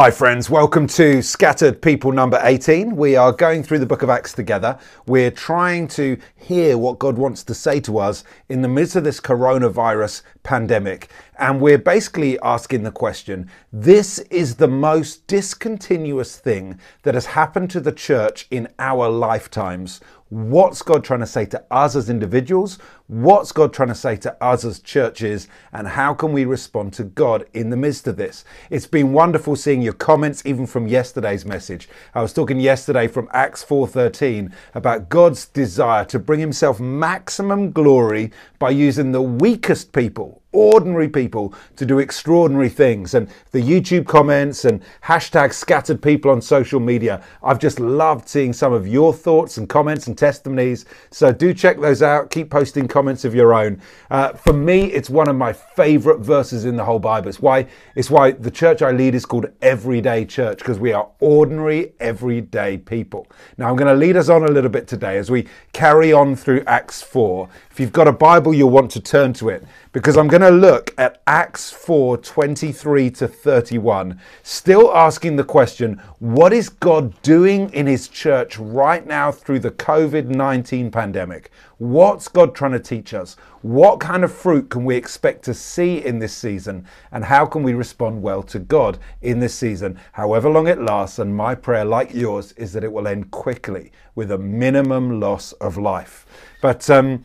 Hi, friends. Welcome to Scattered People number 18. We are going through the book of Acts together. We're trying to hear what God wants to say to us in the midst of this coronavirus pandemic. And we're basically asking the question this is the most discontinuous thing that has happened to the church in our lifetimes. What's God trying to say to us as individuals? What's God trying to say to us as churches? And how can we respond to God in the midst of this? It's been wonderful seeing your comments, even from yesterday's message. I was talking yesterday from Acts 4:13 about God's desire to bring himself maximum glory by using the weakest people ordinary people to do extraordinary things. And the YouTube comments and hashtag scattered people on social media, I've just loved seeing some of your thoughts and comments and testimonies. So do check those out. Keep posting comments of your own. Uh, for me, it's one of my favorite verses in the whole Bible. It's why, it's why the church I lead is called Everyday Church, because we are ordinary, everyday people. Now, I'm going to lead us on a little bit today as we carry on through Acts 4. If you've got a Bible, you'll want to turn to it because I'm going to look at Acts 4 23 to 31, still asking the question what is God doing in His church right now through the COVID 19 pandemic? What's God trying to teach us? What kind of fruit can we expect to see in this season? And how can we respond well to God in this season, however long it lasts? And my prayer, like yours, is that it will end quickly with a minimum loss of life. But, um,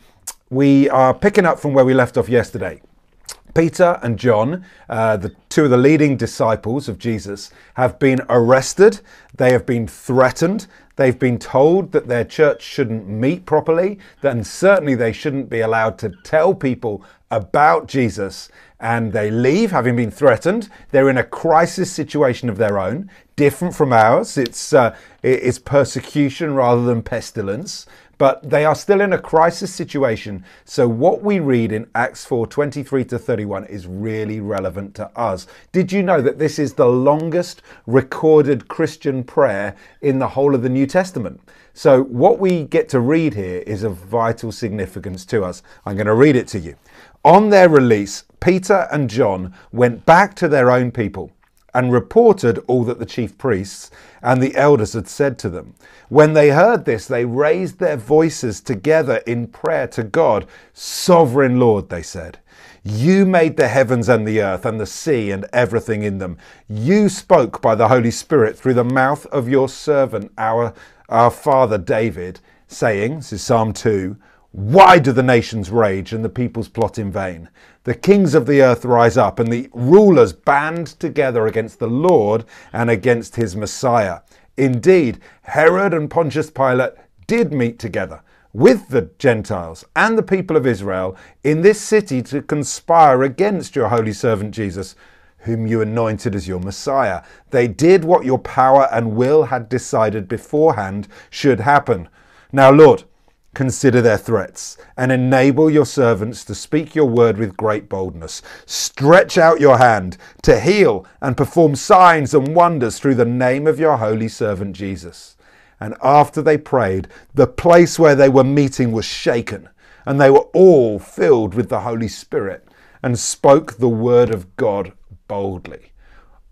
we are picking up from where we left off yesterday. Peter and John, uh, the two of the leading disciples of Jesus, have been arrested. They have been threatened. They've been told that their church shouldn't meet properly, then certainly they shouldn't be allowed to tell people about Jesus. And they leave, having been threatened. They're in a crisis situation of their own, different from ours. It's uh, it's persecution rather than pestilence but they are still in a crisis situation. So what we read in Acts 4 23 to 31 is really relevant to us. Did you know that this is the longest recorded Christian prayer in the whole of the New Testament? So what we get to read here is of vital significance to us. I'm going to read it to you. On their release, Peter and John went back to their own people and reported all that the chief priests and the elders had said to them. When they heard this, they raised their voices together in prayer to God. Sovereign Lord, they said, you made the heavens and the earth and the sea and everything in them. You spoke by the Holy Spirit through the mouth of your servant, our, our father David, saying, this is Psalm 2, why do the nations rage and the peoples plot in vain? The kings of the earth rise up and the rulers band together against the Lord and against his Messiah. Indeed, Herod and Pontius Pilate did meet together with the Gentiles and the people of Israel in this city to conspire against your holy servant Jesus, whom you anointed as your Messiah. They did what your power and will had decided beforehand should happen. Now, Lord, consider their threats and enable your servants to speak your word with great boldness. Stretch out your hand to heal and perform signs and wonders through the name of your holy servant Jesus. And after they prayed, the place where they were meeting was shaken, and they were all filled with the Holy Spirit and spoke the word of God boldly.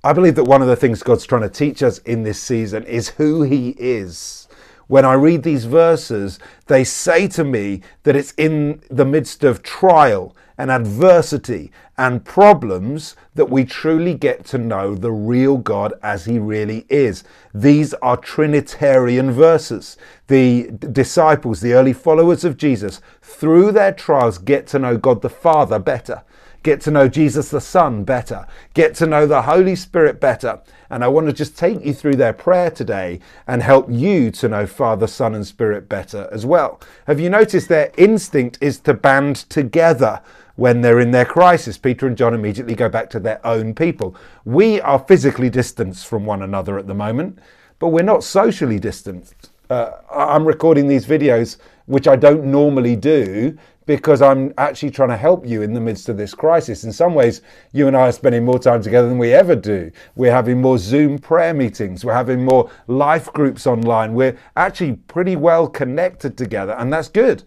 I believe that one of the things God's trying to teach us in this season is who He is when I read these verses, they say to me that it's in the midst of trial and adversity and problems that we truly get to know the real God as He really is. These are Trinitarian verses. The disciples, the early followers of Jesus, through their trials, get to know God the Father better get to know Jesus the Son better, get to know the Holy Spirit better. And I want to just take you through their prayer today and help you to know Father, Son, and Spirit better as well. Have you noticed their instinct is to band together? when they're in their crisis. Peter and John immediately go back to their own people. We are physically distanced from one another at the moment, but we're not socially distanced. Uh, I'm recording these videos, which I don't normally do, because I'm actually trying to help you in the midst of this crisis. In some ways, you and I are spending more time together than we ever do. We're having more Zoom prayer meetings, we're having more life groups online. We're actually pretty well connected together, and that's good.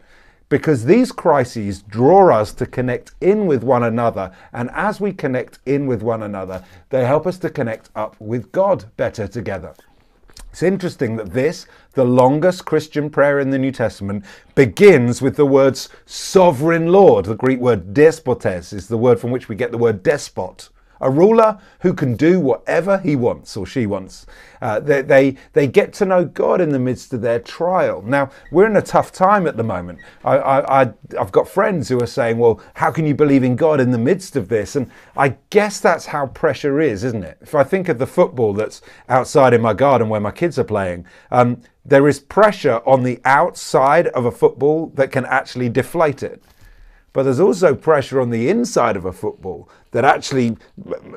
because these crises draw us to connect in with one another. And as we connect in with one another, they help us to connect up with God better together. It's interesting that this, the longest Christian prayer in the New Testament, begins with the words sovereign Lord. The Greek word despotes is the word from which we get the word despot a ruler who can do whatever he wants or she wants. Uh, they, they, they, get to know God in the midst of their trial. Now, we're in a tough time at the moment. I, I, I, I've got friends who are saying, well, how can you believe in God in the midst of this? And I guess that's how pressure is, isn't it? If I think of the football that's outside in my garden where my kids are playing, um, there is pressure on the outside of a football that can actually deflate it. But there's also pressure on the inside of a football that actually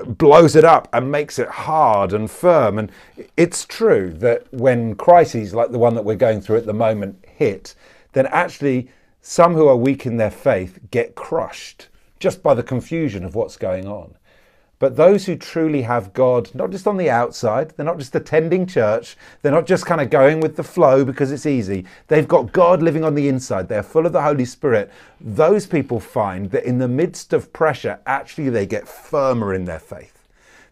blows it up and makes it hard and firm. And it's true that when crises like the one that we're going through at the moment hit, then actually some who are weak in their faith get crushed just by the confusion of what's going on. But those who truly have God, not just on the outside, they're not just attending church, they're not just kind of going with the flow because it's easy. They've got God living on the inside, they're full of the Holy Spirit. Those people find that in the midst of pressure, actually they get firmer in their faith.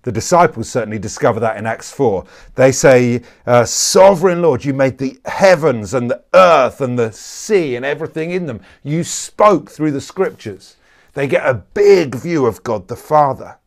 The disciples certainly discover that in Acts 4. They say, uh, Sovereign Lord, you made the heavens and the earth and the sea and everything in them. You spoke through the scriptures. They get a big view of God the Father.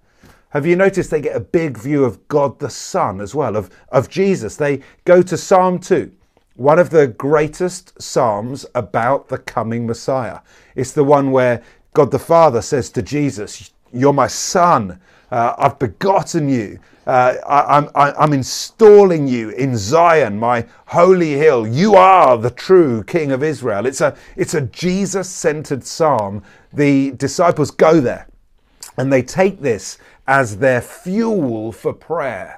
Have you noticed they get a big view of God the Son as well, of, of Jesus? They go to Psalm 2, one of the greatest Psalms about the coming Messiah. It's the one where God the Father says to Jesus, You're my Son. Uh, I've begotten you. Uh, I, I'm, I'm installing you in Zion, my holy hill. You are the true King of Israel. It's a, it's a Jesus centered psalm. The disciples go there and they take this as their fuel for prayer.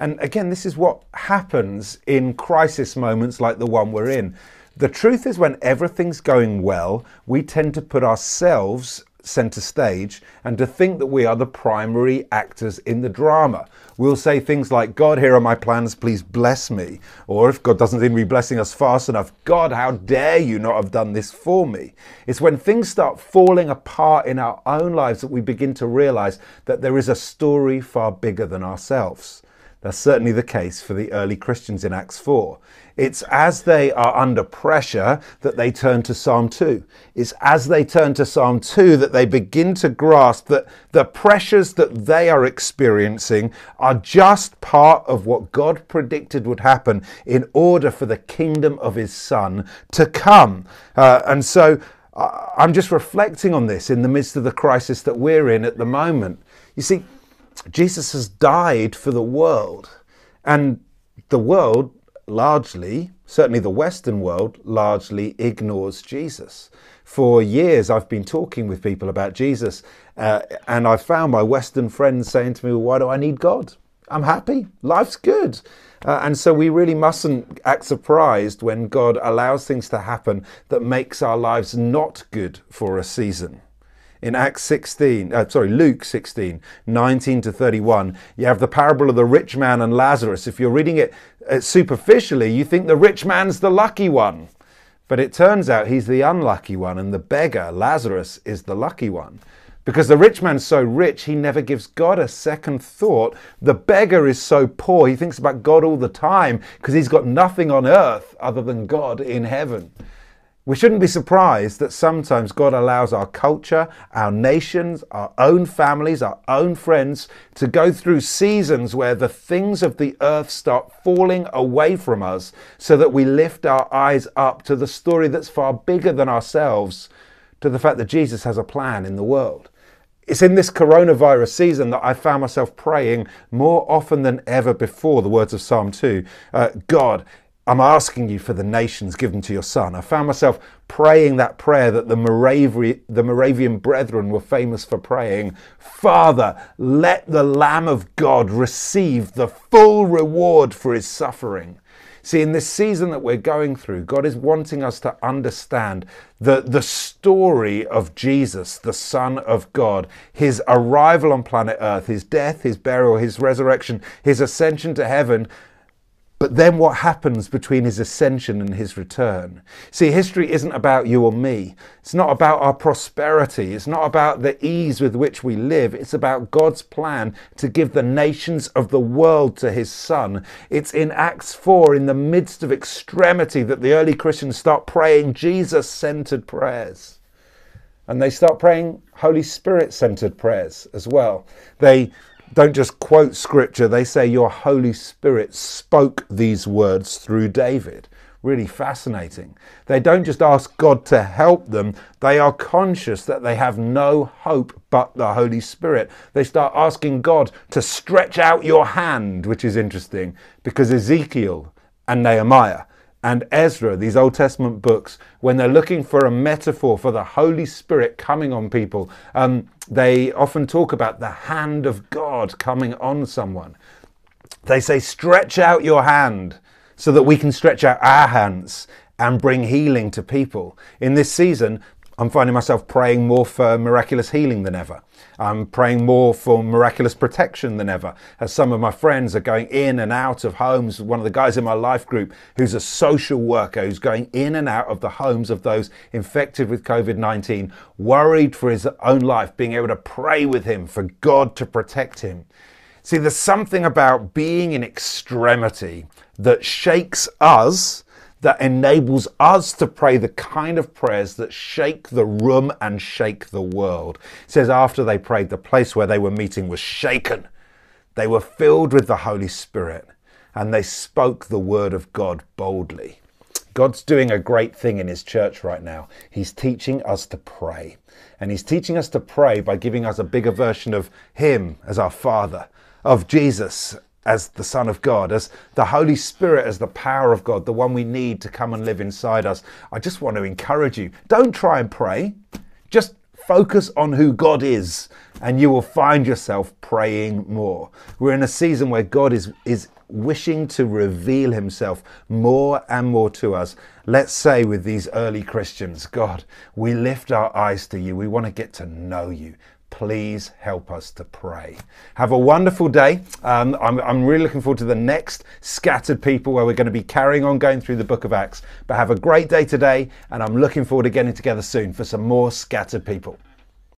And again, this is what happens in crisis moments like the one we're in. The truth is, when everything's going well, we tend to put ourselves center stage and to think that we are the primary actors in the drama. We'll say things like, God, here are my plans, please bless me. Or if God doesn't seem to be blessing us fast enough, God, how dare you not have done this for me? It's when things start falling apart in our own lives that we begin to realize that there is a story far bigger than ourselves. That's certainly the case for the early Christians in Acts 4. It's as they are under pressure that they turn to Psalm 2. It's as they turn to Psalm 2 that they begin to grasp that the pressures that they are experiencing are just part of what God predicted would happen in order for the kingdom of his Son to come. Uh, and so uh, I'm just reflecting on this in the midst of the crisis that we're in at the moment. You see, Jesus has died for the world. And the world largely, certainly the Western world, largely ignores Jesus. For years, I've been talking with people about Jesus, uh, and I've found my Western friends saying to me, well, Why do I need God? I'm happy. Life's good. Uh, and so we really mustn't act surprised when God allows things to happen that makes our lives not good for a season in Acts 16, uh, sorry, Luke 16, 19 to 31, you have the parable of the rich man and Lazarus. If you're reading it uh, superficially, you think the rich man's the lucky one. But it turns out he's the unlucky one, and the beggar, Lazarus, is the lucky one. Because the rich man's so rich, he never gives God a second thought. The beggar is so poor, he thinks about God all the time because he's got nothing on earth other than God in heaven. We shouldn't be surprised that sometimes God allows our culture, our nations, our own families, our own friends to go through seasons where the things of the earth start falling away from us so that we lift our eyes up to the story that's far bigger than ourselves, to the fact that Jesus has a plan in the world. It's in this coronavirus season that I found myself praying more often than ever before the words of Psalm 2. Uh, God, I'm asking you for the nations given to your son. I found myself praying that prayer that the, Moravi- the Moravian brethren were famous for praying Father, let the Lamb of God receive the full reward for his suffering. See, in this season that we're going through, God is wanting us to understand the, the story of Jesus, the Son of God, his arrival on planet Earth, his death, his burial, his resurrection, his ascension to heaven But then what happens between his ascension and his return? See, history isn't about you or me. It's not about our prosperity. It's not about the ease with which we live. It's about God's plan to give the nations of the world to his son. It's in Acts 4, in the midst of extremity, that the early Christians start praying Jesus centered prayers. And they start praying Holy Spirit centered prayers as well. They don't just quote scripture, they say your Holy Spirit spoke these words through David. Really fascinating. They don't just ask God to help them, they are conscious that they have no hope but the Holy Spirit. They start asking God to stretch out your hand, which is interesting because Ezekiel and Nehemiah and Ezra, these Old Testament books, when they're looking for a metaphor for the Holy Spirit coming on people, um, they often talk about the hand of God coming on someone. They say, stretch out your hand so that we can stretch out our hands and bring healing to people. In this season, I'm finding myself praying more for miraculous healing than ever. I'm praying more for miraculous protection than ever. As some of my friends are going in and out of homes, one of the guys in my life group who's a social worker who's going in and out of the homes of those infected with COVID 19, worried for his own life, being able to pray with him for God to protect him. See, there's something about being in extremity that shakes us that enables us to pray the kind of prayers that shake the room and shake the world. It says after they prayed, the place where they were meeting was shaken. They were filled with the Holy Spirit and they spoke the word of God boldly. God's doing a great thing in His church right now. He's teaching us to pray. And He's teaching us to pray by giving us a bigger version of Him as our Father, of Jesus as the Son of God, as the Holy Spirit, as the power of God, the one we need to come and live inside us. I just want to encourage you don't try and pray, just focus on who God is, and you will find yourself praying more. We're in a season where God is, is wishing to reveal himself more and more to us. Let's say with these early Christians, God, we lift our eyes to you. We want to get to know you please help us to pray. Have a wonderful day. Um, I'm, I'm, really looking forward to the next Scattered People where we're going to be carrying on going through the book of Acts. But have a great day today, and I'm looking forward to getting together soon for some more Scattered People.